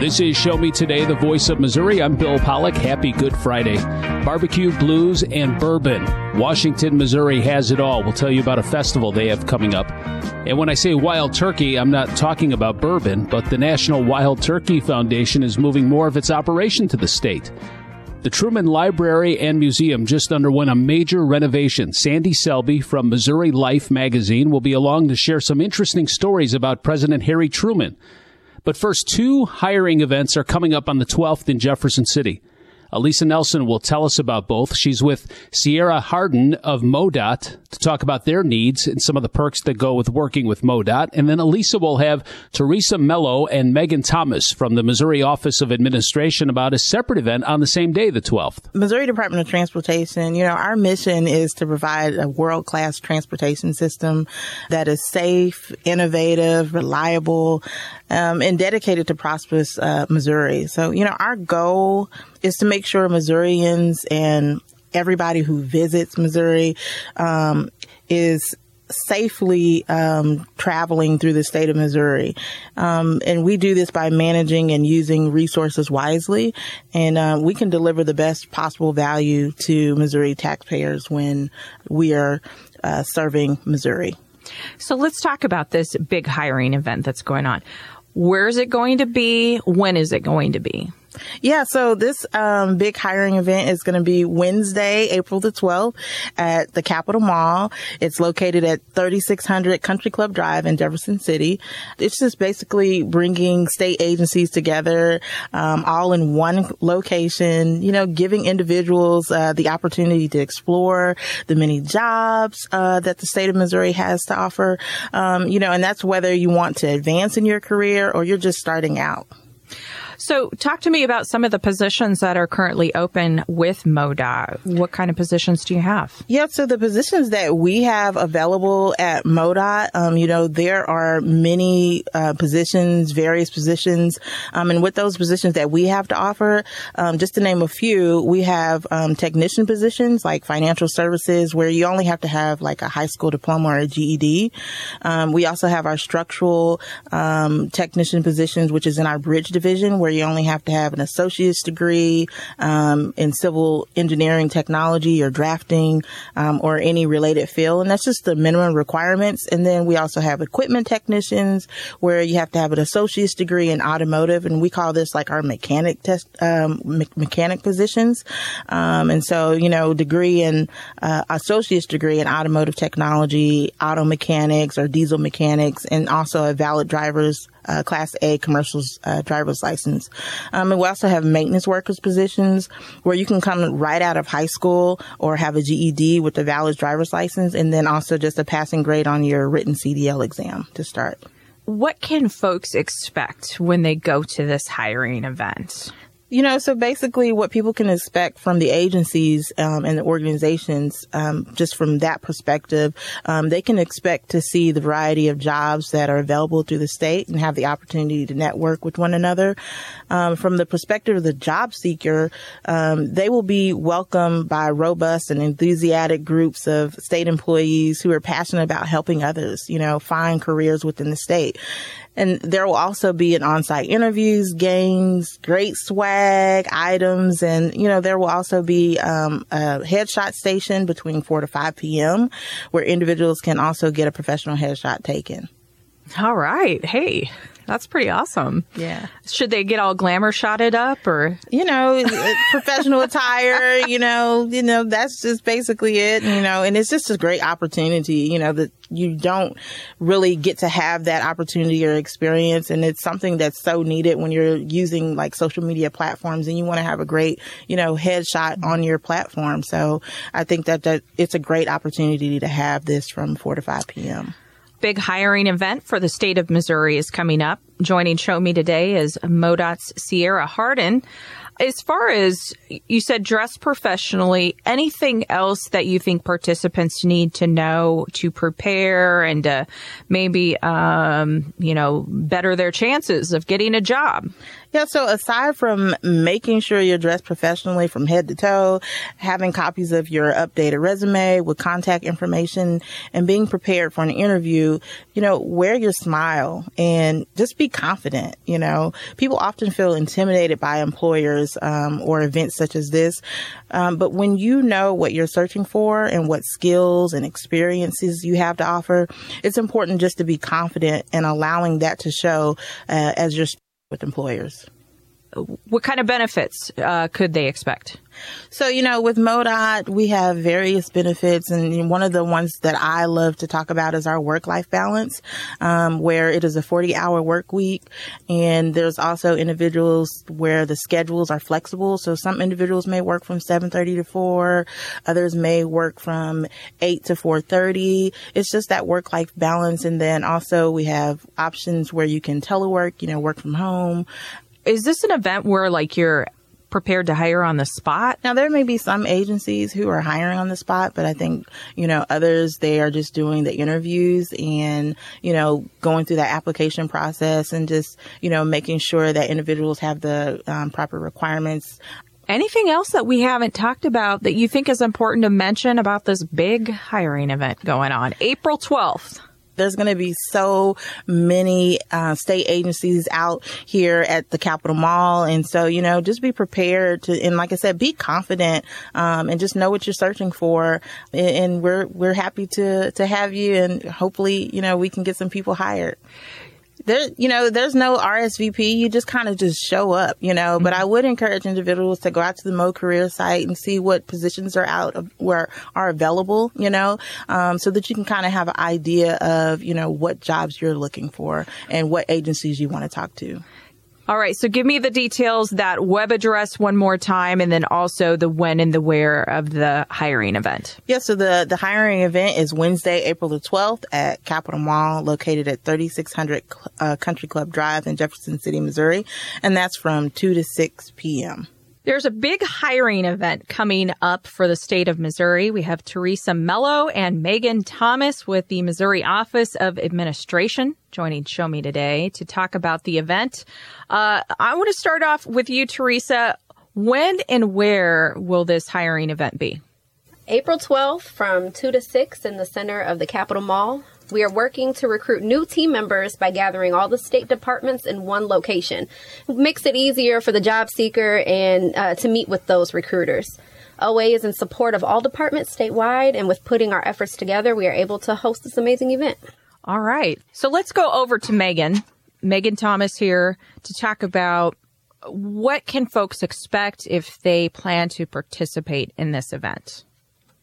This is Show Me Today, the voice of Missouri. I'm Bill Pollock. Happy Good Friday. Barbecue, blues, and bourbon. Washington, Missouri has it all. We'll tell you about a festival they have coming up. And when I say wild turkey, I'm not talking about bourbon, but the National Wild Turkey Foundation is moving more of its operation to the state. The Truman Library and Museum just underwent a major renovation. Sandy Selby from Missouri Life magazine will be along to share some interesting stories about President Harry Truman. But first, two hiring events are coming up on the 12th in Jefferson City. Elisa Nelson will tell us about both. She's with Sierra Hardin of MoDOT to talk about their needs and some of the perks that go with working with MoDOT. And then Elisa will have Teresa Mello and Megan Thomas from the Missouri Office of Administration about a separate event on the same day, the 12th. Missouri Department of Transportation, you know, our mission is to provide a world class transportation system that is safe, innovative, reliable, um, and dedicated to prosperous uh, Missouri. So, you know, our goal is to make sure Missourians and everybody who visits Missouri um, is safely um, traveling through the state of Missouri. Um, and we do this by managing and using resources wisely. And uh, we can deliver the best possible value to Missouri taxpayers when we are uh, serving Missouri. So let's talk about this big hiring event that's going on. Where is it going to be? When is it going to be? Yeah, so this um, big hiring event is going to be Wednesday, April the 12th at the Capitol Mall. It's located at 3600 Country Club Drive in Jefferson City. It's just basically bringing state agencies together, um, all in one location, you know, giving individuals uh, the opportunity to explore the many jobs uh, that the state of Missouri has to offer, um, you know, and that's whether you want to advance in your career or you're just starting out. So, talk to me about some of the positions that are currently open with MoDOT. What kind of positions do you have? Yeah, so the positions that we have available at MoDOT, um, you know, there are many uh, positions, various positions, um, and with those positions that we have to offer, um, just to name a few, we have um, technician positions like financial services, where you only have to have like a high school diploma or a GED. Um, we also have our structural um, technician positions, which is in our bridge division, where where you only have to have an associate's degree um, in civil engineering technology or drafting um, or any related field. And that's just the minimum requirements. And then we also have equipment technicians where you have to have an associate's degree in automotive. And we call this like our mechanic test, um, me- mechanic positions. Um, and so, you know, degree in uh, associate's degree in automotive technology, auto mechanics or diesel mechanics, and also a valid driver's uh, Class A commercial uh, driver's license. Um, and we also have maintenance workers positions where you can come right out of high school or have a GED with a valid driver's license, and then also just a passing grade on your written CDL exam to start. What can folks expect when they go to this hiring event? You know, so basically what people can expect from the agencies um, and the organizations, um, just from that perspective, um, they can expect to see the variety of jobs that are available through the state and have the opportunity to network with one another. Um, from the perspective of the job seeker, um, they will be welcomed by robust and enthusiastic groups of state employees who are passionate about helping others, you know, find careers within the state. And there will also be an on-site interviews, games, great swag, items, and you know there will also be um, a headshot station between 4 to 5 p.m. where individuals can also get a professional headshot taken. All right. Hey, that's pretty awesome. Yeah. Should they get all glamour shotted up or? You know, professional attire, you know, you know, that's just basically it, you know, and it's just a great opportunity, you know, that you don't really get to have that opportunity or experience. And it's something that's so needed when you're using like social media platforms and you want to have a great, you know, headshot mm-hmm. on your platform. So I think that, that it's a great opportunity to have this from 4 to 5 p.m big hiring event for the state of Missouri is coming up. Joining Show Me today is MoDOT's Sierra Hardin. as far as you said, dress professionally, anything else that you think participants need to know to prepare and uh, maybe, um, you know, better their chances of getting a job? Yeah, so aside from making sure you're dressed professionally from head to toe, having copies of your updated resume with contact information and being prepared for an interview, you know, wear your smile and just be confident. You know, people often feel intimidated by employers um, or events such as this. Um, but when you know what you're searching for and what skills and experiences you have to offer, it's important just to be confident and allowing that to show uh, as you're with employers. What kind of benefits uh, could they expect? So, you know, with MoDOT, we have various benefits. And one of the ones that I love to talk about is our work life balance, um, where it is a 40 hour work week. And there's also individuals where the schedules are flexible. So some individuals may work from 7.30 to 4. Others may work from 8 to 4.30. It's just that work life balance. And then also we have options where you can telework, you know, work from home. Is this an event where like you're prepared to hire on the spot? Now, there may be some agencies who are hiring on the spot, but I think, you know, others, they are just doing the interviews and, you know, going through that application process and just, you know, making sure that individuals have the um, proper requirements. Anything else that we haven't talked about that you think is important to mention about this big hiring event going on? April 12th there's going to be so many uh, state agencies out here at the Capitol Mall. And so, you know, just be prepared to, and like I said, be confident um, and just know what you're searching for. And, and we're, we're happy to, to have you. And hopefully, you know, we can get some people hired there, you know, there's no RSVP. You just kind of just show up, you know. Mm-hmm. But I would encourage individuals to go out to the Mo Career site and see what positions are out of, where are available, you know, um, so that you can kind of have an idea of, you know, what jobs you're looking for and what agencies you want to talk to. All right. So give me the details, that web address one more time, and then also the when and the where of the hiring event. Yeah. So the, the hiring event is Wednesday, April the 12th at Capitol Mall, located at 3600 uh, Country Club Drive in Jefferson City, Missouri. And that's from 2 to 6 p.m. There's a big hiring event coming up for the state of Missouri. We have Teresa Mello and Megan Thomas with the Missouri Office of Administration joining Show Me today to talk about the event. Uh, I want to start off with you, Teresa. When and where will this hiring event be? April 12th from 2 to 6 in the center of the Capitol Mall. We are working to recruit new team members by gathering all the state departments in one location. It makes it easier for the job seeker and uh, to meet with those recruiters. OA is in support of all departments statewide, and with putting our efforts together, we are able to host this amazing event. All right. So let's go over to Megan. Megan Thomas here to talk about what can folks expect if they plan to participate in this event?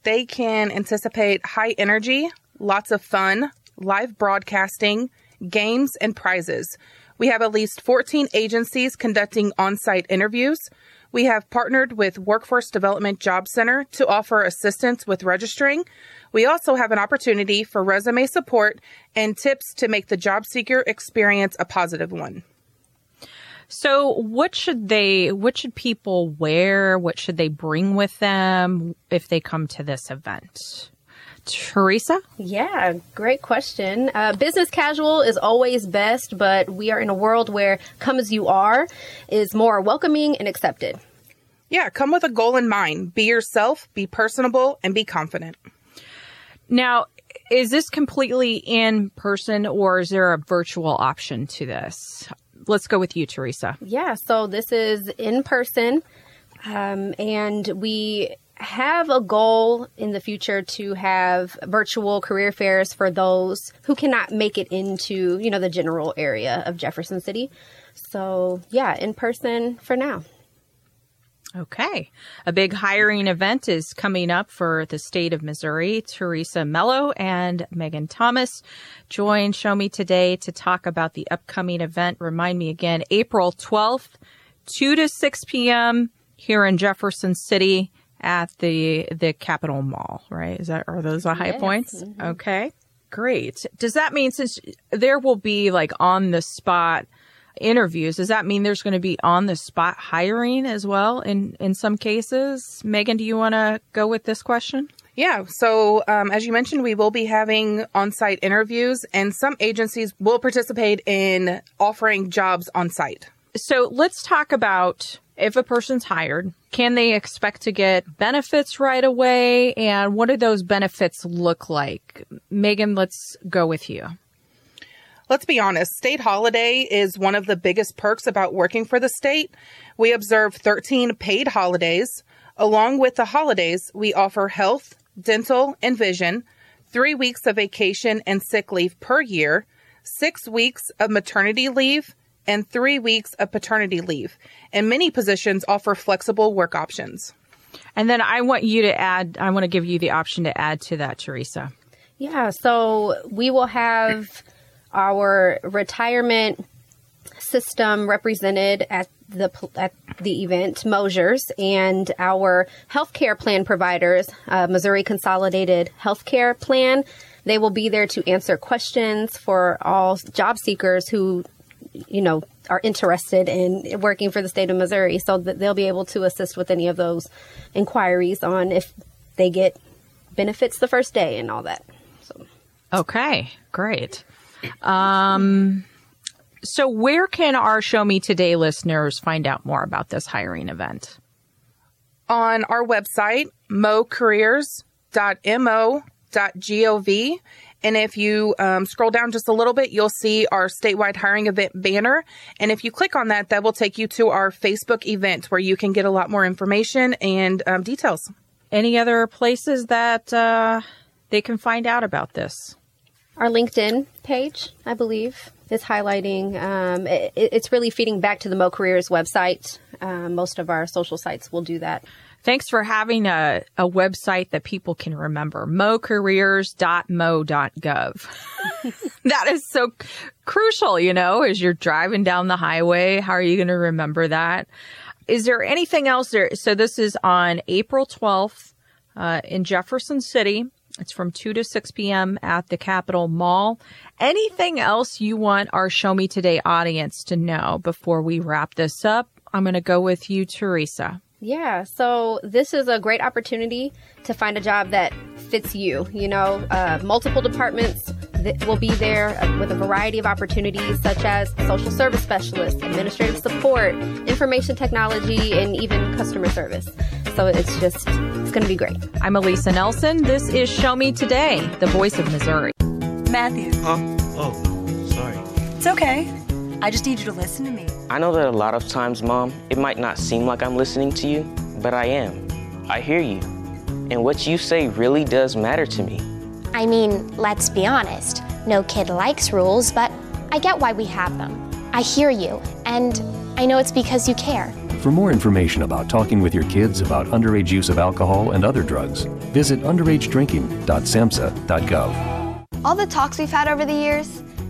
They can anticipate high energy, lots of fun, live broadcasting, games, and prizes. We have at least 14 agencies conducting on site interviews. We have partnered with Workforce Development Job Center to offer assistance with registering. We also have an opportunity for resume support and tips to make the job seeker experience a positive one. So, what should they, what should people wear? What should they bring with them if they come to this event? Teresa? Yeah, great question. Uh, business casual is always best, but we are in a world where come as you are is more welcoming and accepted. Yeah, come with a goal in mind. Be yourself, be personable, and be confident. Now, is this completely in person or is there a virtual option to this? Let's go with you, Teresa. Yeah, so this is in person. Um, and we have a goal in the future to have virtual career fairs for those who cannot make it into, you know, the general area of Jefferson City. So, yeah, in person for now. Okay. A big hiring event is coming up for the state of Missouri. Teresa Mello and Megan Thomas join Show Me today to talk about the upcoming event. Remind me again, April 12th, 2 to 6 p.m. here in Jefferson City at the the Capitol Mall, right? Is that are those the high yes. points? Mm-hmm. Okay. Great. Does that mean since there will be like on the spot interviews. Does that mean there's going to be on the spot hiring as well in, in some cases? Megan, do you want to go with this question? Yeah. So, um, as you mentioned, we will be having on site interviews, and some agencies will participate in offering jobs on site. So, let's talk about if a person's hired, can they expect to get benefits right away? And what do those benefits look like? Megan, let's go with you. Let's be honest, state holiday is one of the biggest perks about working for the state. We observe 13 paid holidays. Along with the holidays, we offer health, dental, and vision, three weeks of vacation and sick leave per year, six weeks of maternity leave, and three weeks of paternity leave. And many positions offer flexible work options. And then I want you to add, I want to give you the option to add to that, Teresa. Yeah, so we will have our retirement system represented at the at the event, MOSERS and our healthcare plan providers, uh, Missouri Consolidated Healthcare Plan. They will be there to answer questions for all job seekers who, you know, are interested in working for the state of Missouri. So that they'll be able to assist with any of those inquiries on if they get benefits the first day and all that. So. Okay, great. Um, so, where can our Show Me Today listeners find out more about this hiring event? On our website, mocareers.mo.gov. And if you um, scroll down just a little bit, you'll see our statewide hiring event banner. And if you click on that, that will take you to our Facebook event where you can get a lot more information and um, details. Any other places that uh, they can find out about this? Our LinkedIn page, I believe, is highlighting. Um, it, it's really feeding back to the Mo Careers website. Uh, most of our social sites will do that. Thanks for having a, a website that people can remember. mocareers.mo.gov. that is so crucial, you know, as you're driving down the highway. How are you going to remember that? Is there anything else there? So this is on April 12th uh, in Jefferson City. It's from 2 to 6 p.m. at the Capitol Mall. Anything else you want our Show Me Today audience to know before we wrap this up? I'm going to go with you, Teresa. Yeah, so this is a great opportunity to find a job that fits you. You know, uh, multiple departments that will be there with a variety of opportunities, such as social service specialist, administrative support, information technology, and even customer service. So it's just, it's going to be great. I'm Elisa Nelson. This is Show Me Today, the voice of Missouri. Matthew. Huh? Oh, sorry. It's okay. I just need you to listen to me. I know that a lot of times, Mom, it might not seem like I'm listening to you, but I am. I hear you. And what you say really does matter to me. I mean, let's be honest. No kid likes rules, but I get why we have them. I hear you, and I know it's because you care. For more information about talking with your kids about underage use of alcohol and other drugs, visit underagedrinking.samhsa.gov. All the talks we've had over the years,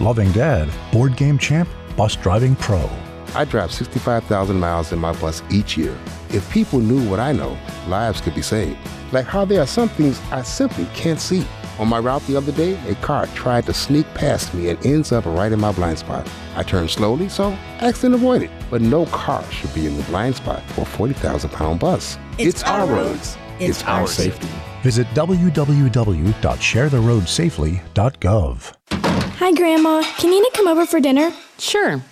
loving dad, board game champ, bus driving pro. I drive 65,000 miles in my bus each year. If people knew what I know, lives could be saved. Like how there are some things I simply can't see. On my route the other day, a car tried to sneak past me and ends up right in my blind spot. I turned slowly, so accident avoided. But no car should be in the blind spot for a 40,000 pound bus. It's, it's our roads. It's, it's our safety. Visit www.sharetheroadsafely.gov. Hi, Grandma. Can Nina come over for dinner? Sure.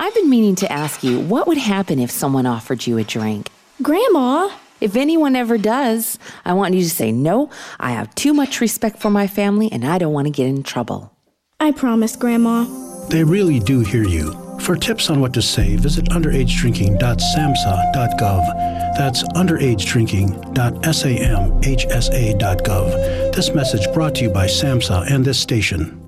I've been meaning to ask you what would happen if someone offered you a drink? Grandma! If anyone ever does, I want you to say, No, I have too much respect for my family and I don't want to get in trouble. I promise, Grandma. They really do hear you. For tips on what to say, visit underagedrinking.samhsa.gov. That's underagedrinking.samhsa.gov. This message brought to you by SAMHSA and this station.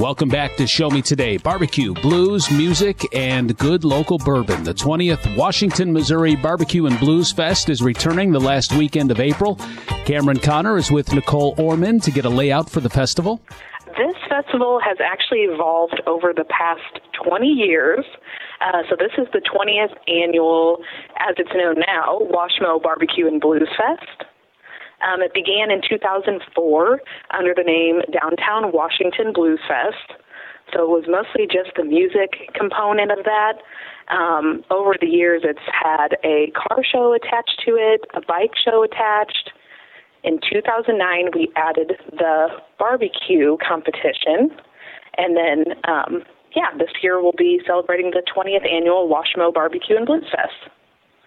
Welcome back to Show Me Today. Barbecue, blues, music, and good local bourbon. The 20th Washington, Missouri Barbecue and Blues Fest is returning the last weekend of April. Cameron Connor is with Nicole Orman to get a layout for the festival. This festival has actually evolved over the past 20 years. Uh, so this is the 20th annual, as it's known now, Washmo Barbecue and Blues Fest. Um, it began in 2004 under the name Downtown Washington Blues Fest. So it was mostly just the music component of that. Um, over the years, it's had a car show attached to it, a bike show attached. In 2009, we added the barbecue competition. And then, um, yeah, this year we'll be celebrating the 20th annual Washmo Barbecue and Blues Fest.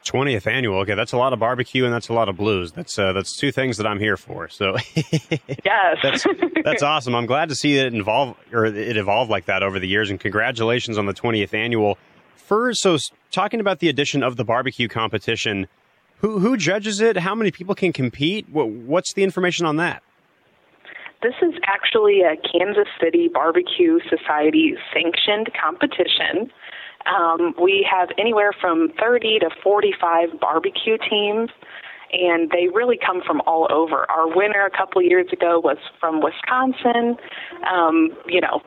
20th annual. Okay, that's a lot of barbecue and that's a lot of blues. That's uh, that's two things that I'm here for. So yes, that's that's awesome. I'm glad to see it involve or it evolved like that over the years. And congratulations on the 20th annual. First, so talking about the addition of the barbecue competition, who who judges it? How many people can compete? What, what's the information on that? This is actually a Kansas City Barbecue Society sanctioned competition. Um, we have anywhere from 30 to 45 barbecue teams, and they really come from all over. Our winner a couple of years ago was from Wisconsin, um, you know,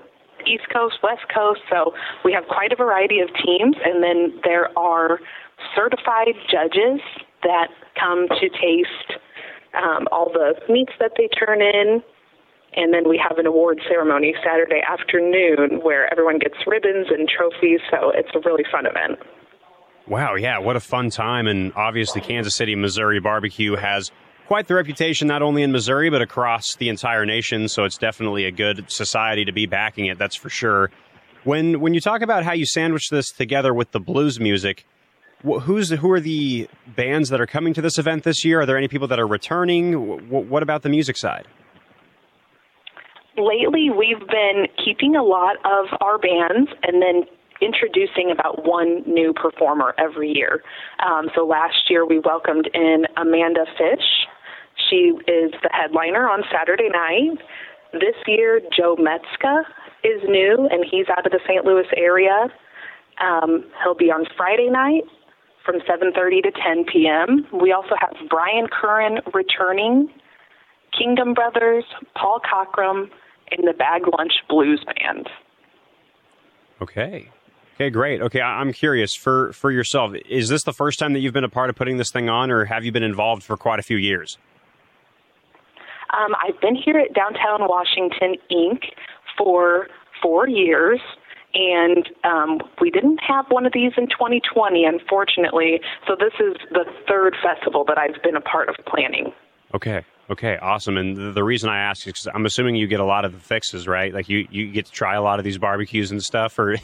East Coast, West Coast. So we have quite a variety of teams, and then there are certified judges that come to taste um, all the meats that they turn in and then we have an award ceremony Saturday afternoon where everyone gets ribbons and trophies. So it's a really fun event. Wow, yeah, what a fun time. And obviously, Kansas City, Missouri barbecue has quite the reputation, not only in Missouri, but across the entire nation. So it's definitely a good society to be backing it, that's for sure. When, when you talk about how you sandwich this together with the blues music, who's who are the bands that are coming to this event this year? Are there any people that are returning? What about the music side? Lately we've been keeping a lot of our bands and then introducing about one new performer every year. Um, so last year we welcomed in Amanda Fish. She is the headliner on Saturday night. This year, Joe Metzka is new, and he's out of the St. Louis area. Um, he'll be on Friday night from 7:30 to 10 p.m. We also have Brian Curran returning, Kingdom Brothers, Paul Cockrum, in the Bag Lunch Blues Band. Okay. Okay, great. Okay, I'm curious for for yourself. Is this the first time that you've been a part of putting this thing on, or have you been involved for quite a few years? Um, I've been here at Downtown Washington Inc. for four years, and um, we didn't have one of these in 2020, unfortunately. So this is the third festival that I've been a part of planning. Okay. Okay, awesome. And the, the reason I ask is because I'm assuming you get a lot of the fixes, right? Like you, you get to try a lot of these barbecues and stuff, or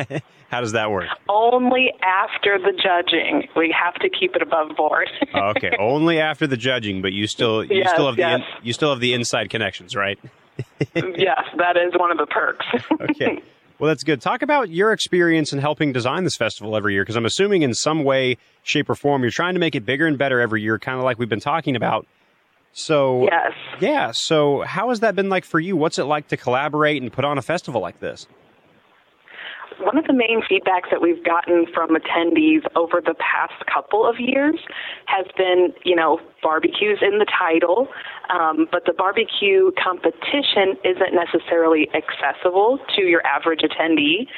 how does that work? Only after the judging. We have to keep it above board. Oh, okay, only after the judging, but you still you yes, still have yes. the in, you still have the inside connections, right? yes, that is one of the perks. okay. Well, that's good. Talk about your experience in helping design this festival every year, because I'm assuming in some way, shape, or form, you're trying to make it bigger and better every year, kind of like we've been talking about. So yes, yeah. So how has that been like for you? What's it like to collaborate and put on a festival like this? one of the main feedbacks that we've gotten from attendees over the past couple of years has been, you know, barbecues in the title, um, but the barbecue competition isn't necessarily accessible to your average attendee.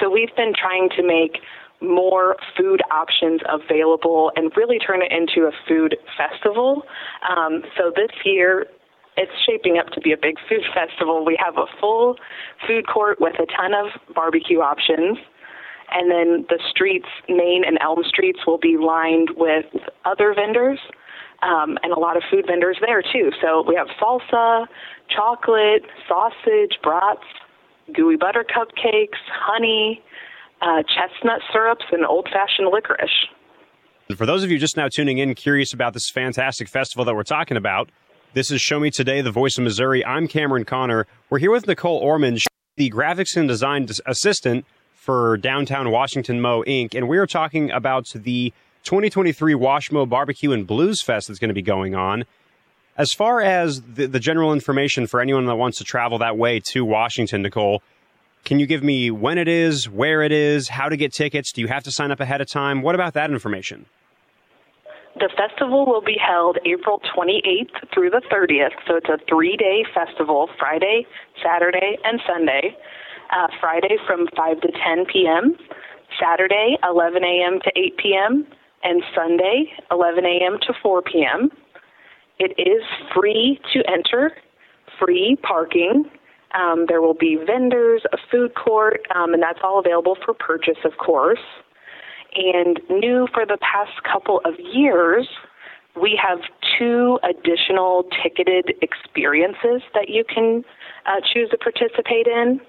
So we've been trying to make more food options available and really turn it into a food festival. Um, so this year, it's shaping up to be a big food festival. We have a full food court with a ton of barbecue options. And then the streets, Main and Elm Streets, will be lined with other vendors um, and a lot of food vendors there too. So we have salsa, chocolate, sausage, brats, gooey butter cupcakes, honey, uh, chestnut syrups, and old fashioned licorice. And for those of you just now tuning in, curious about this fantastic festival that we're talking about, this is Show Me Today, the voice of Missouri. I'm Cameron Connor. We're here with Nicole Orman, the graphics and design assistant for Downtown Washington Mo Inc., and we are talking about the 2023 Washmo Barbecue and Blues Fest that's going to be going on. As far as the, the general information for anyone that wants to travel that way to Washington, Nicole, can you give me when it is, where it is, how to get tickets? Do you have to sign up ahead of time? What about that information? The festival will be held April 28th through the 30th, so it's a three day festival Friday, Saturday, and Sunday. Uh, Friday from 5 to 10 p.m., Saturday, 11 a.m. to 8 p.m., and Sunday, 11 a.m. to 4 p.m. It is free to enter, free parking. Um, there will be vendors, a food court, um, and that's all available for purchase, of course. And new for the past couple of years, we have two additional ticketed experiences that you can uh, choose to participate in.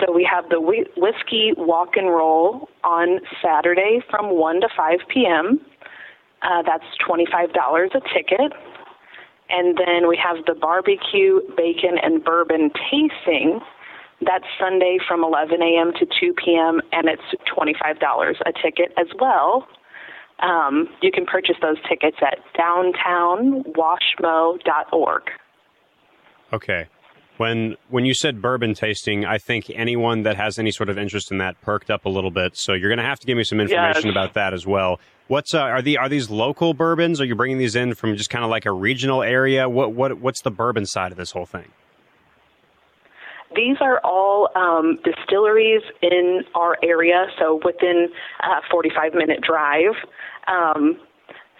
So we have the whiskey walk and roll on Saturday from 1 to 5 p.m. Uh, that's $25 a ticket. And then we have the barbecue, bacon, and bourbon tasting. That's Sunday from 11 a.m. to 2 p.m., and it's $25 a ticket as well. Um, you can purchase those tickets at downtownwashmo.org. Okay. When when you said bourbon tasting, I think anyone that has any sort of interest in that perked up a little bit. So you're going to have to give me some information Yes. about that as well. What's uh, are the are these local bourbons? Are you bringing these in from just kind of like a regional area? What what what's the bourbon side of this whole thing? These are all um, distilleries in our area, so within a 45 minute drive. Um,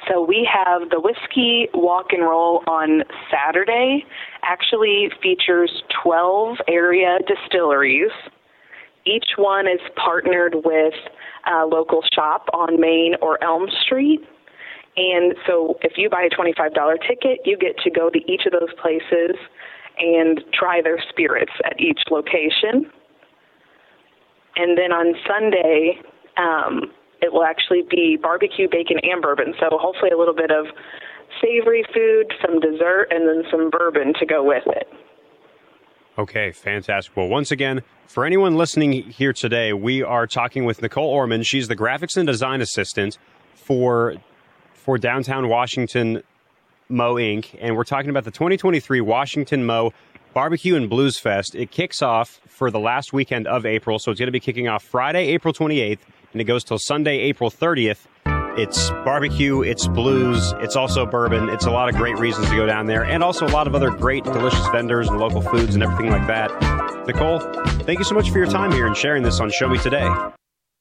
so we have the whiskey walk and roll on Saturday. Actually features 12 area distilleries. Each one is partnered with a local shop on Main or Elm Street. And so if you buy a $25 ticket, you get to go to each of those places and try their spirits at each location. And then on Sunday, um, it will actually be barbecue, bacon, and bourbon. So hopefully a little bit of savory food, some dessert, and then some bourbon to go with it. Okay, fantastic. Well, once again, for anyone listening here today, we are talking with Nicole Orman. She's the graphics and design assistant for for downtown Washington Mo Inc. And we're talking about the 2023 Washington Mo Barbecue and Blues Fest. It kicks off for the last weekend of April, so it's going to be kicking off Friday, April 28th, and it goes till Sunday, April 30th. It's barbecue, it's blues, it's also bourbon. It's a lot of great reasons to go down there, and also a lot of other great, delicious vendors and local foods and everything like that. Nicole, thank you so much for your time here and sharing this on Show Me Today.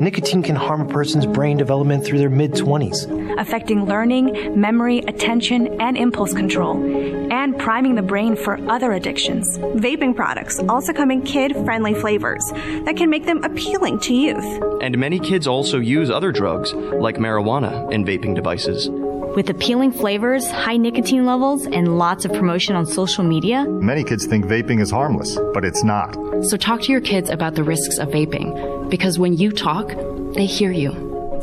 Nicotine can harm a person's brain development through their mid 20s, affecting learning, memory, attention, and impulse control, and priming the brain for other addictions. Vaping products also come in kid friendly flavors that can make them appealing to youth. And many kids also use other drugs, like marijuana, in vaping devices. With appealing flavors, high nicotine levels, and lots of promotion on social media, many kids think vaping is harmless, but it's not. So talk to your kids about the risks of vaping, because when you talk, they hear you.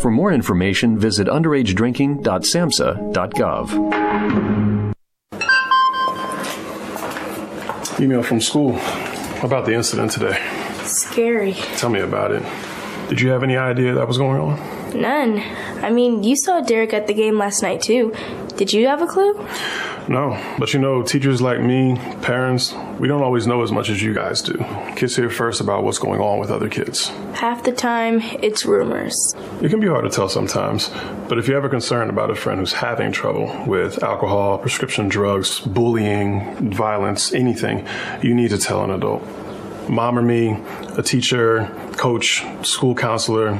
For more information, visit underagedrinking.samhsa.gov. Email from school about the incident today. Scary. Tell me about it. Did you have any idea that was going on? None. I mean, you saw Derek at the game last night, too. Did you have a clue? No, but you know, teachers like me, parents, we don't always know as much as you guys do. Kids hear first about what's going on with other kids. Half the time, it's rumors. It can be hard to tell sometimes, but if you're ever concerned about a friend who's having trouble with alcohol, prescription drugs, bullying, violence, anything, you need to tell an adult. Mom or me, a teacher, coach, school counselor,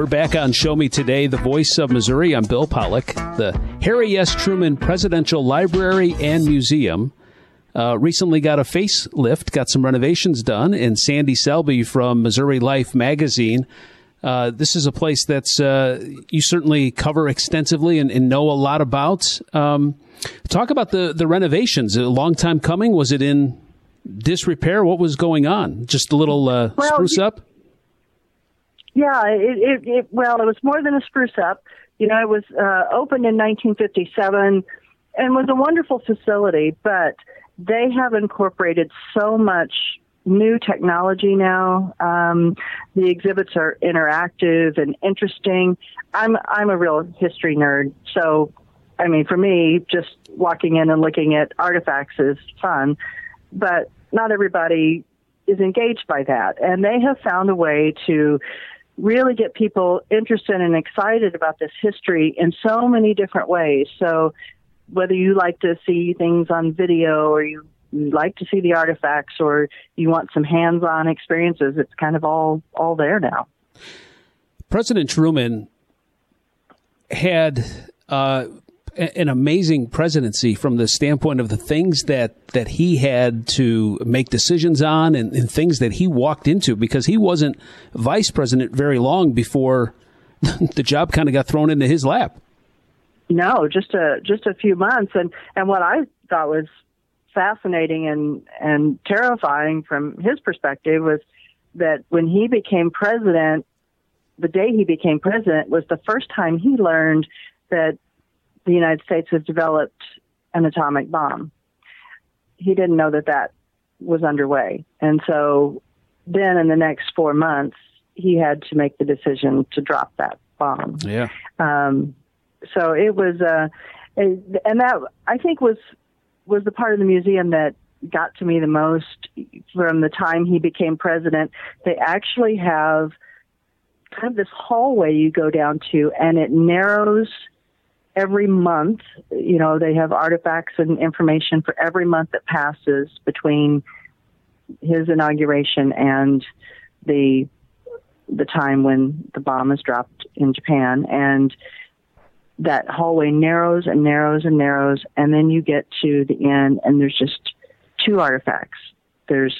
We're back on Show Me Today, the voice of Missouri. I'm Bill Pollock. The Harry S. Truman Presidential Library and Museum uh, recently got a facelift, got some renovations done, and Sandy Selby from Missouri Life magazine. Uh, this is a place that's uh, you certainly cover extensively and, and know a lot about. Um, talk about the the renovations. A long time coming. Was it in disrepair? What was going on? Just a little uh, well, spruce up. Yeah, it, it, it, well, it was more than a spruce up. You know, it was uh, opened in 1957 and was a wonderful facility, but they have incorporated so much new technology now. Um, the exhibits are interactive and interesting. I'm I'm a real history nerd, so I mean, for me, just walking in and looking at artifacts is fun, but not everybody is engaged by that, and they have found a way to really get people interested and excited about this history in so many different ways. So whether you like to see things on video or you like to see the artifacts or you want some hands-on experiences, it's kind of all all there now. President Truman had uh, an amazing presidency from the standpoint of the things that, that he had to make decisions on and, and, things that he walked into because he wasn't vice president very long before the job kind of got thrown into his lap. No, just a just a few months, and and what I thought was fascinating and and terrifying from his perspective was that when he became president, the day he became president was the first time he learned that the United States has developed an atomic bomb. He didn't know that that was underway. And so then in the next four months, he had to make the decision to drop that bomb. Yeah. Um, so it was, uh, and that I think was was the part of the museum that got to me the most from the time he became president. They actually have kind of this hallway you go down to, and it narrows every month. You know, they have artifacts and information for every month that passes between his inauguration and the the time when the bomb is dropped in Japan and that hallway narrows and narrows and narrows and then you get to the end and there's just two artifacts. There's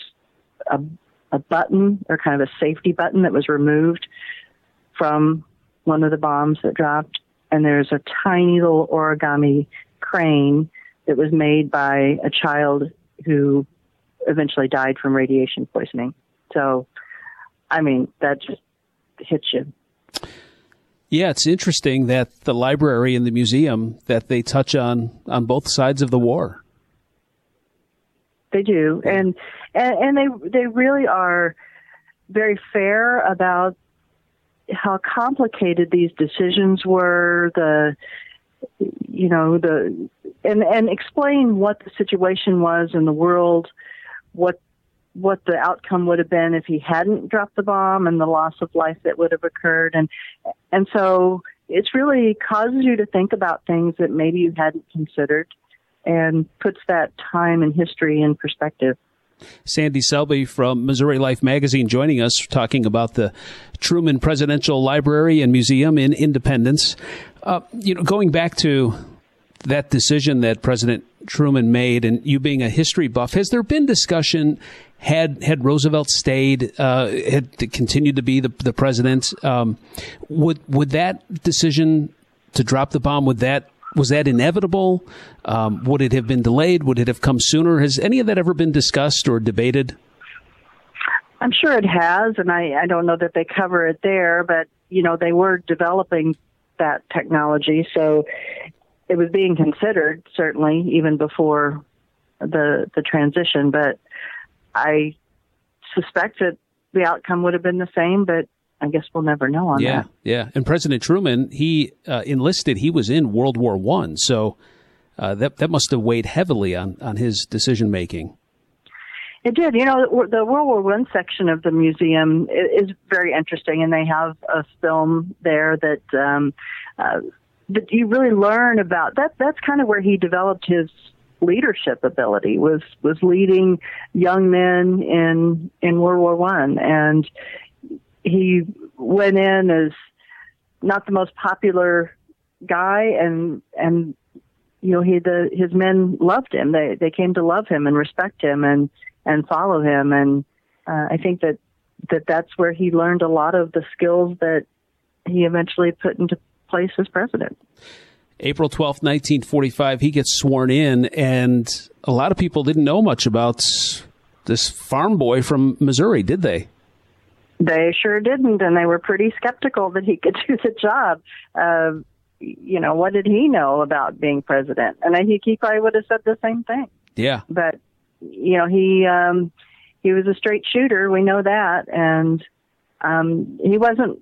a a button or kind of a safety button that was removed from one of the bombs that dropped and there's a tiny little origami crane that was made by a child who eventually died from radiation poisoning. So, I mean, that just hits you. Yeah, it's interesting that the library and the museum that they touch on on both sides of the war. They do, and and, and they they really are very fair about how complicated these decisions were. The you know the and and explain what the situation was in the world, what what the outcome would have been if he hadn't dropped the bomb and the loss of life that would have occurred and and so it's really causes you to think about things that maybe you hadn't considered and puts that time and history in perspective. Sandy Selby from Missouri Life Magazine joining us, talking about the Truman Presidential Library and Museum in Independence. Uh, you know, going back to that decision that President Truman made, and you being a history buff, has there been discussion? Had had Roosevelt stayed, uh, had continued to be the the president, um, would would that decision to drop the bomb would that was that inevitable? Um, would it have been delayed? Would it have come sooner? Has any of that ever been discussed or debated? I'm sure it has, and I, I don't know that they cover it there, but you know they were developing that technology, so it was being considered certainly even before the the transition. But I suspect that the outcome would have been the same, but I guess we'll never know on yeah, that. Yeah, yeah. And President Truman, he uh, enlisted. He was in World War One, so uh, that that must have weighed heavily on on his decision making. It did. You know, the World War One section of the museum is very interesting, and they have a film there that um, uh, that you really learn about. That that's kind of where he developed his leadership ability was was leading young men in in World War One, and he went in as not the most popular guy and and you know he the his men loved him they they came to love him and respect him and and follow him and uh, I think that that that's where he learned a lot of the skills that he eventually put into place as president. April 12th, 1945, he gets sworn in, and a lot of people didn't know much about this farm boy from Missouri, did they? They sure didn't, and they were pretty skeptical that he could do the job. Uh, you know, what did he know about being president? And I think he probably would have said the same thing. Yeah. But you know, he um, he was a straight shooter. We know that, and um, he wasn't.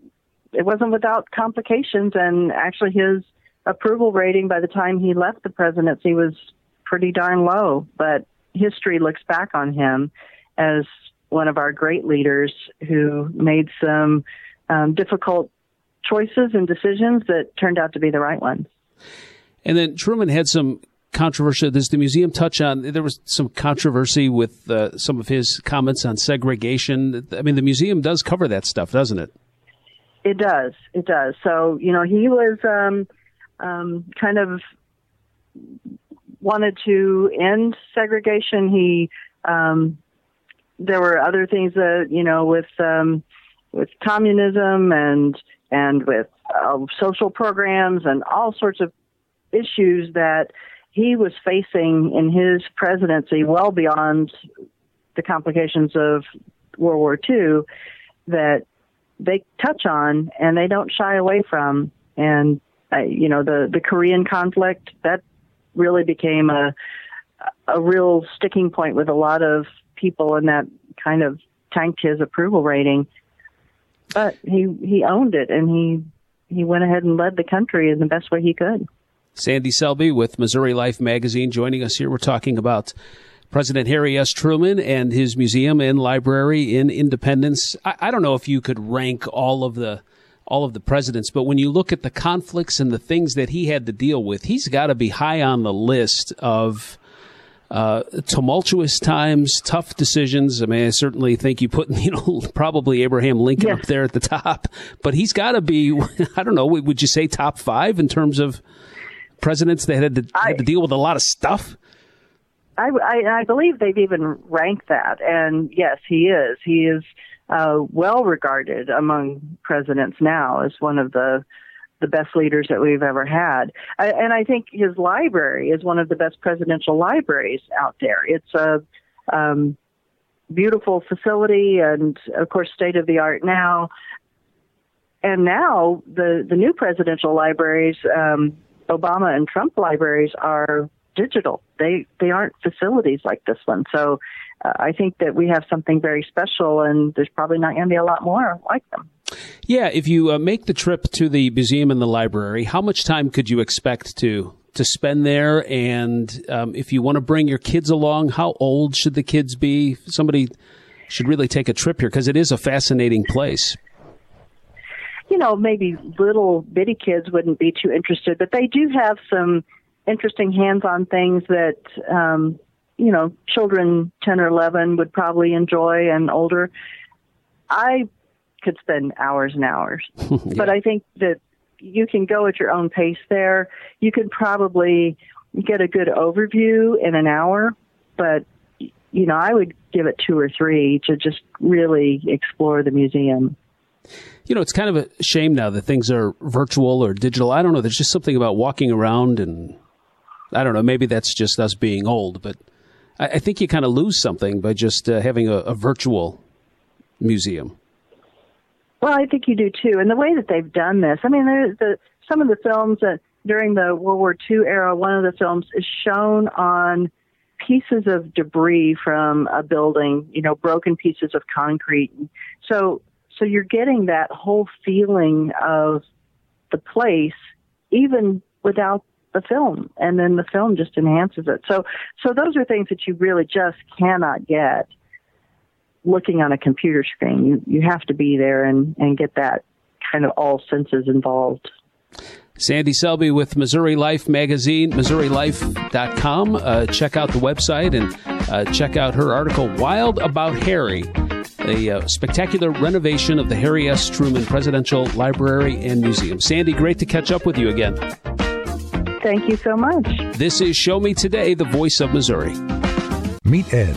It wasn't without complications, and actually, his approval rating by the time he left the presidency was pretty darn low. But history looks back on him as one of our great leaders who made some um, difficult choices and decisions that turned out to be the right ones. And then Truman had some controversy. Does the museum touch on? There was some controversy with uh, some of his comments on segregation. I mean, the museum does cover that stuff, doesn't it? It does. It does. So you know, he was um, um, kind of wanted to end segregation. He um, there were other things that you know with um, with communism and and with uh, social programs and all sorts of issues that he was facing in his presidency, well beyond the complications of World War II, that they touch on and they don't shy away from. And uh, you know, the the Korean conflict that really became a a real sticking point with a lot of people, and that kind of tanked his approval rating. But he he owned it, and he he went ahead and led the country in the best way he could. Sandy Selby with Missouri Life magazine joining us here. We're talking about President Harry S. Truman and his museum and library in Independence. I, I, don't know if you could rank all of the all of the presidents, but when you look at the conflicts and the things that he had to deal with, he's got to be high on the list of uh, tumultuous times, tough decisions. I mean, I certainly think you put, you know, probably Abraham Lincoln yes. up there at the top, but he's got to be, I don't know, would you say top five in terms of presidents that had to, I, had to deal with a lot of stuff? I, I, I believe they've even ranked that, and yes, he is. He is uh, well regarded among presidents now as one of the the best leaders that we've ever had. And I think his library is one of the best presidential libraries out there. It's a um, beautiful facility and, of course, state of the art now. And now the, the new presidential libraries, um, Obama and Trump libraries, are digital. They they aren't facilities like this one. So uh, I think that we have something very special, and there's probably not going to be a lot more like them. Yeah, if you uh, make the trip to the museum and the library, how much time could you expect to to spend there? And um, if you want to bring your kids along, how old should the kids be? Somebody should really take a trip here because it is a fascinating place. You know, maybe little bitty kids wouldn't be too interested, but they do have some interesting hands-on things that um, you know children 10 or 11 would probably enjoy, and older. I could spend hours and hours. yeah. But I think that you can go at your own pace there. You could probably get a good overview in an hour, but you know, I would give it two or three to just really explore the museum. You know, it's kind of a shame now that things are virtual or digital. I don't know. There's just something about walking around and I don't know. Maybe that's just us being old, but I, I think you kind of lose something by just uh, having a, a virtual museum. Well, I think you do too. And the way that they've done this, I mean, the, some of the films that during the World War II era, one of the films is shown on pieces of debris from a building, you know, broken pieces of concrete. So, so you're getting that whole feeling of the place, even without the film, and then the film just enhances it. So, so those are things that you really just cannot get looking on a computer screen. You you have to be there and and get that kind of all senses involved. Sandy Selby with Missouri Life magazine, MissouriLife.com. Uh, check out the website and uh, check out her article, Wild About Harry, a uh, spectacular renovation of the Harry S. Truman Presidential Library and Museum. Sandy, great to catch up with you again. Thank you so much. This is Show Me Today, the voice of Missouri. Meet Ed,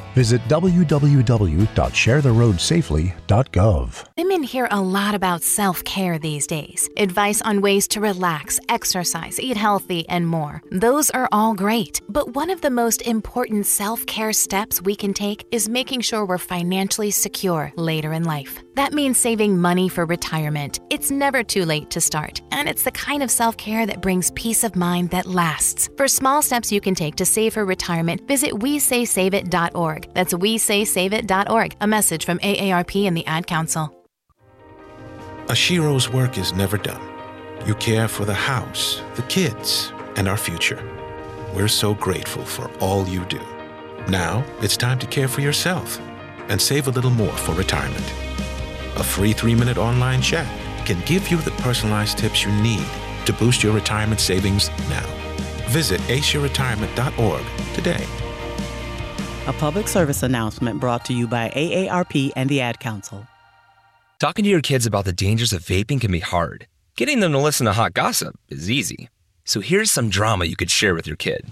Visit www.sharetheroadsafely.gov. Women hear a lot about self care these days advice on ways to relax, exercise, eat healthy, and more. Those are all great. But one of the most important self care steps we can take is making sure we're financially secure later in life. That means saving money for retirement. It's never too late to start, and it's the kind of self care that brings peace of mind that lasts. For small steps you can take to save for retirement, visit WeSaySaveIt.org. That's we say WeSaySaveIt.org. A message from AARP and the Ad Council. A shero's work is never done. You care for the house, the kids, and our future. We're so grateful for all you do. Now it's time to care for yourself and save a little more for retirement. A free three minute online chat can give you the personalized tips you need to boost your retirement savings now. Visit aceyourretirement.org today. A public service announcement brought to you by AARP and the Ad Council. Talking to your kids about the dangers of vaping can be hard. Getting them to listen to hot gossip is easy. So here's some drama you could share with your kid.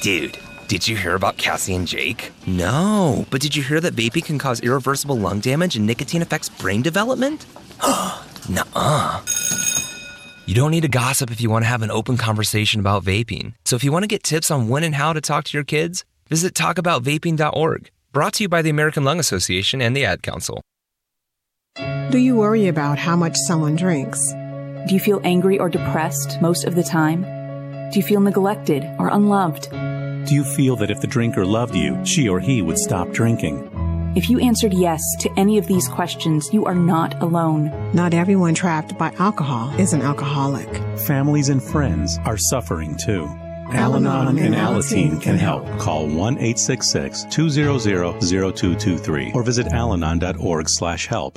Dude, did you hear about Cassie and Jake? No, but did you hear that vaping can cause irreversible lung damage and nicotine affects brain development? Nuh-uh. You don't need to gossip if you want to have an open conversation about vaping. So if you want to get tips on when and how to talk to your kids, visit talkaboutvaping.org. Brought to you by the American Lung Association and the Ad Council. Do you worry about how much someone drinks? Do you feel angry or depressed most of the time? Do you feel neglected or unloved? Do you feel that if the drinker loved you, she or he would stop drinking? If you answered yes to any of these questions, you are not alone. Not everyone trapped by alcohol is an alcoholic. Families and friends are suffering too. Al Anon and Alateen can help. Call 1 866 200 0223 or visit alanon.org slash help.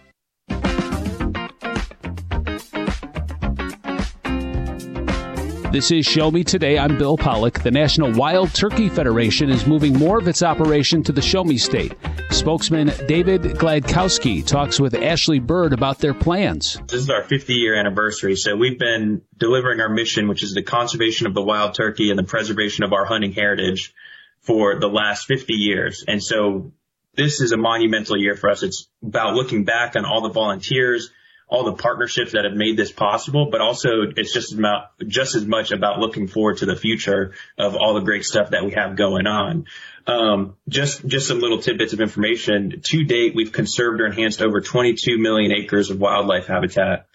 This is Show Me Today. I'm Bill Pollock. The National Wild Turkey Federation is moving more of its operation to the Show Me State. Spokesman David Gladkowski talks with Ashley Bird about their plans. This is our 50 year anniversary, so we've been delivering our mission, which is the conservation of the wild turkey and the preservation of our hunting heritage for the last 50 years. And so this is a monumental year for us. It's about looking back on all the volunteers, all the partnerships that have made this possible, but also it's just about, just as much about looking forward to the future of all the great stuff that we have going on. Um, just, just some little tidbits of information. To date, we've conserved or enhanced over 22 million acres of wildlife habitat.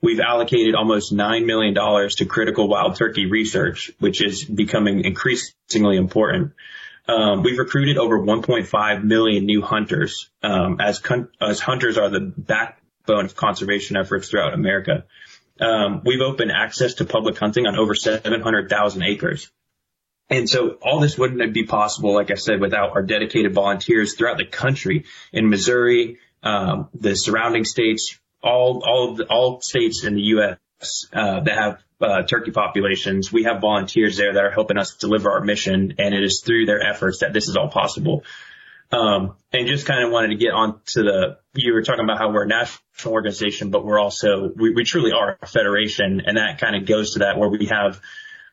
We've allocated almost $9 million to critical wild turkey research, which is becoming increasingly important. Um, we've recruited over 1.5 million new hunters, um, as, con- as hunters are the back, backbone of conservation efforts throughout America. Um, we've opened access to public hunting on over 700,000 acres. And so all this wouldn't be possible, like I said, without our dedicated volunteers throughout the country in Missouri, um, the surrounding states, all, all the, all states in the U.S. Uh, that have uh, turkey populations. We have volunteers there that are helping us deliver our mission, and it is through their efforts that this is all possible. Um, and just kind of wanted to get on to the, you were talking about how we're a national organization, but we're also, we, we truly are a federation. And that kind of goes to that where we have,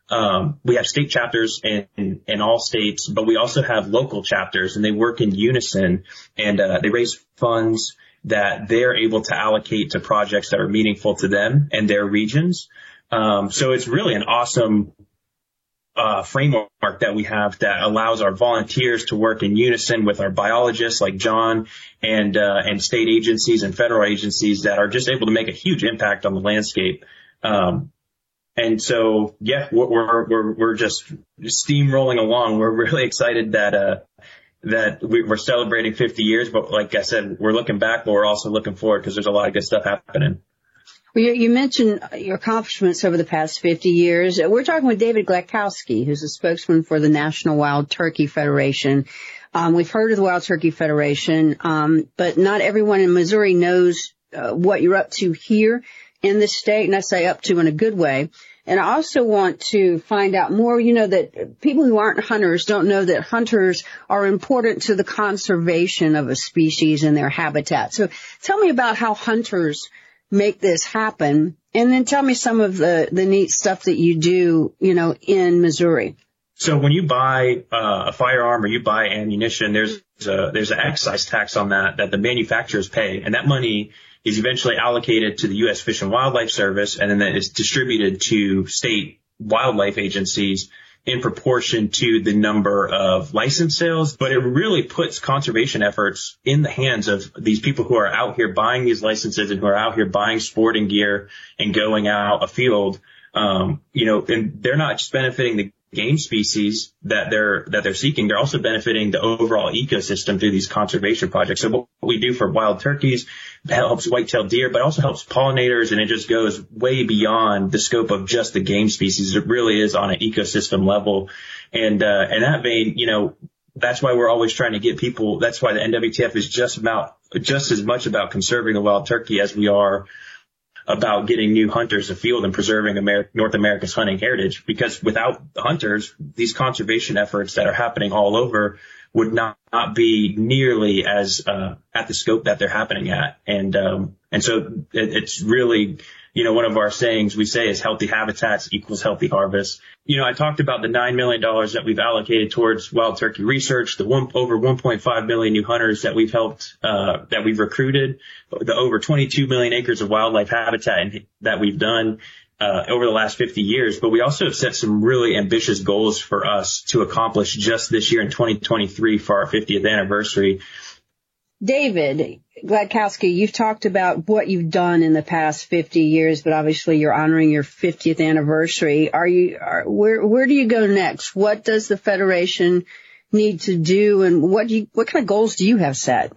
um, we have state chapters in, in all states, but we also have local chapters and they work in unison and, uh, they raise funds that they're able to allocate to projects that are meaningful to them and their regions. Um, so it's really an awesome uh, framework that we have that allows our volunteers to work in unison with our biologists like John and uh, and state agencies and federal agencies that are just able to make a huge impact on the landscape. Um, and so, yeah, we're we're we're just steamrolling along. We're really excited that uh, that we're celebrating 50 years, but like I said, we're looking back, but we're also looking forward because there's a lot of good stuff happening. Well, you, you, mentioned your accomplishments over the past 50 years. We're talking with David Gladkowski, who's a spokesman for the National Wild Turkey Federation. Um, we've heard of the Wild Turkey Federation, um, but not everyone in Missouri knows uh, what you're up to here in the state, and I say up to in a good way. And I also want to find out more, you know, that people who aren't hunters don't know that hunters are important to the conservation of a species and their habitat. So tell me about how hunters make this happen. And then tell me some of the, the neat stuff that you do, you know, in Missouri. So when you buy uh, a firearm or you buy ammunition, there's a, there's an excise tax on that that the manufacturers pay, and that money is eventually allocated to the U.S. Fish and Wildlife Service, and then that is distributed to state wildlife agencies in proportion to the number of license sales, but it really puts conservation efforts in the hands of these people who are out here buying these licenses and who are out here buying sporting gear and going out afield. Um, you know, and they're not just benefiting the game species that they're that they're seeking, they're also benefiting the overall ecosystem through these conservation projects. So what we do for wild turkeys helps white-tailed deer, but also helps pollinators, and it just goes way beyond the scope of just the game species. It really is on an ecosystem level, and uh, in that vein, you know, that's why we're always trying to get people. That's why the NWTF is just about just as much about conserving the wild turkey as we are about getting new hunters afield and preserving North America's hunting heritage. Because without hunters, these conservation efforts that are happening all over would not, not be nearly as uh, at the scope that they're happening at. And um, and so it, it's really you know, one of our sayings we say is healthy habitats equals healthy harvest. You know, I talked about the $9 million that we've allocated towards wild turkey research, the one, over 1.5 million new hunters that we've helped, uh, that we've recruited, the over 22 million acres of wildlife habitat that we've done, uh, over the last 50 years, but we also have set some really ambitious goals for us to accomplish just this year in 2023 for our 50th anniversary. David Gladkowski, you've talked about what you've done in the past 50 years, but obviously you're honoring your 50th anniversary. Are you, are, where, where do you go next? What does the Federation need to do and what do you, what kind of goals do you have set?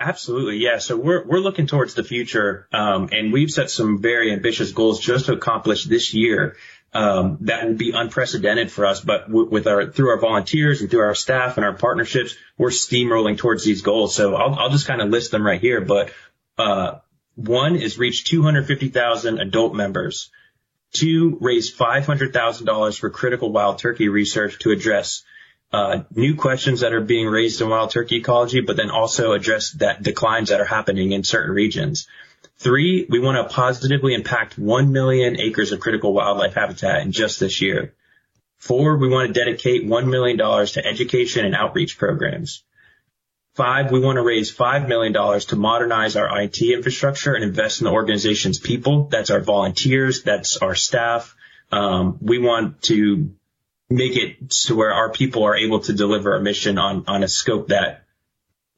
Absolutely, yeah. So we're we're looking towards the future, um, and we've set some very ambitious goals just to accomplish this year um, that will be unprecedented for us. But w- with our through our volunteers and through our staff and our partnerships, we're steamrolling towards these goals. So I'll, I'll just kind of list them right here. But uh, one is reach 250,000 adult members. Two, raise $500,000 for critical wild turkey research to address uh, new questions that are being raised in wild turkey ecology, but then also address that declines that are happening in certain regions. Three, we want to positively impact 1 million acres of critical wildlife habitat in just this year. Four, we want to dedicate $1 million to education and outreach programs. Five, we want to raise $5 million to modernize our IT infrastructure and invest in the organization's people. That's our volunteers. That's our staff. Um, we want to make it to where our people are able to deliver a mission on, on a scope that,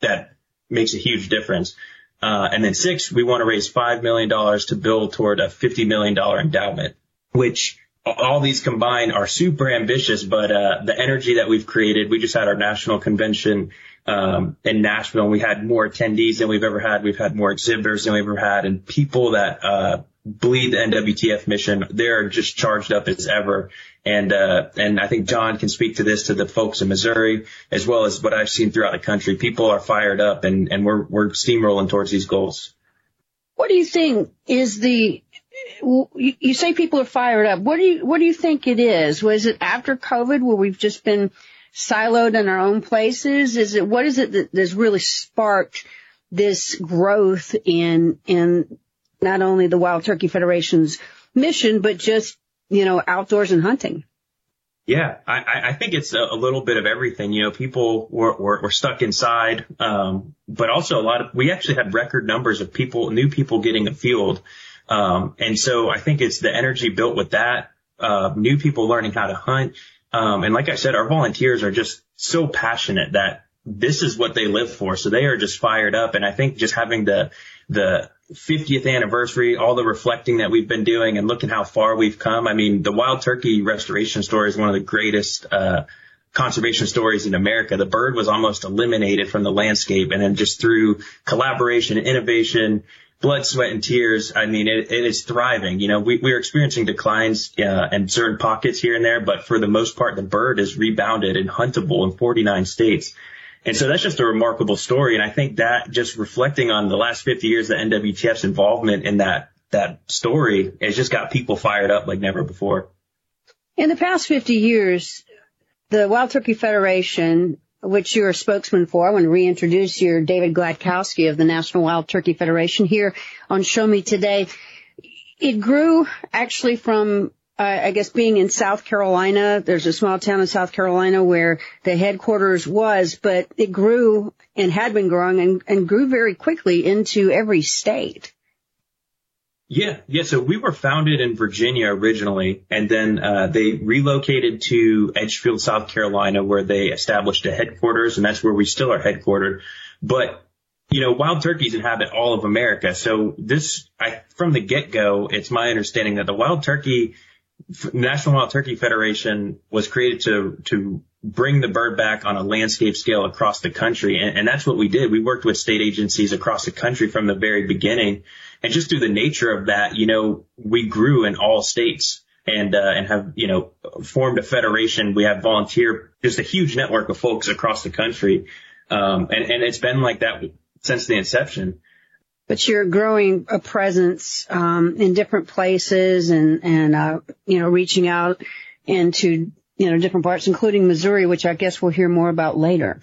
that makes a huge difference. Uh, and then six, we want to raise $5 million to build toward a $50 million endowment, which all these combined are super ambitious, but, uh, the energy that we've created, we just had our national convention, um, in Nashville and we had more attendees than we've ever had. We've had more exhibitors than we've ever had and people that, uh, bleed the NWTF mission. They're just charged up as ever. And, uh, and I think John can speak to this to the folks in Missouri as well as what I've seen throughout the country. People are fired up and, and we're, we're steamrolling towards these goals. What do you think is the, you say people are fired up. What do you, what do you think it is? Was it after COVID where we've just been siloed in our own places? Is it, what is it that has really sparked this growth in, in not only the Wild Turkey Federation's mission, but just, you know, outdoors and hunting. Yeah, I, I think it's a, a little bit of everything. You know, people were, were, were stuck inside, um, but also a lot of, we actually had record numbers of people, new people getting afield. Um, and so I think it's the energy built with that, uh, new people learning how to hunt. Um, and like I said, our volunteers are just so passionate that this is what they live for. So they are just fired up. And I think just having the, the 50th anniversary, all the reflecting that we've been doing and looking how far we've come. I mean, the wild turkey restoration story is one of the greatest, uh, conservation stories in America. The bird was almost eliminated from the landscape and then just through collaboration, innovation, blood, sweat, and tears. I mean, it, it is thriving. You know, we, we're experiencing declines uh, in certain pockets here and there, but for the most part, the bird is rebounded and huntable in 49 states. And so that's just a remarkable story. And I think that just reflecting on the last 50 years of NWTF's involvement in that, that story has just got people fired up like never before. In the past 50 years, the Wild Turkey Federation, which you're a spokesman for, I want to reintroduce you, David Gladkowski of the National Wild Turkey Federation here on Show Me Today. It grew actually from I guess being in South Carolina, there's a small town in South Carolina where the headquarters was, but it grew and had been growing and, and grew very quickly into every state. Yeah, yeah. So we were founded in Virginia originally, and then uh, they relocated to Edgefield, South Carolina, where they established a headquarters, and that's where we still are headquartered. But you know, wild turkeys inhabit all of America. So this, I, from the get go, it's my understanding that the wild turkey National Wild Turkey Federation was created to to bring the bird back on a landscape scale across the country, and, and that's what we did. We worked with state agencies across the country from the very beginning, and just through the nature of that, you know, we grew in all states and uh, and have you know formed a federation. We have volunteer, just a huge network of folks across the country, um, and and it's been like that since the inception. But you're growing a presence um, in different places, and and uh, you know reaching out into you know different parts, including Missouri, which I guess we'll hear more about later.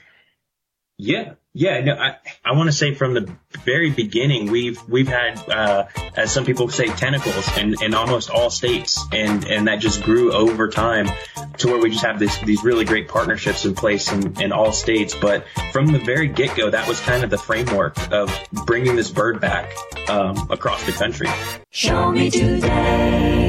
Yeah, yeah, no, I, I want to say from the very beginning, we've we've had, uh, as some people say, tentacles in, in almost all states, and and that just grew over time to where we just have this, these really great partnerships in place in, in all states. But from the very get go, that was kind of the framework of bringing this bird back um, across the country. Show me today.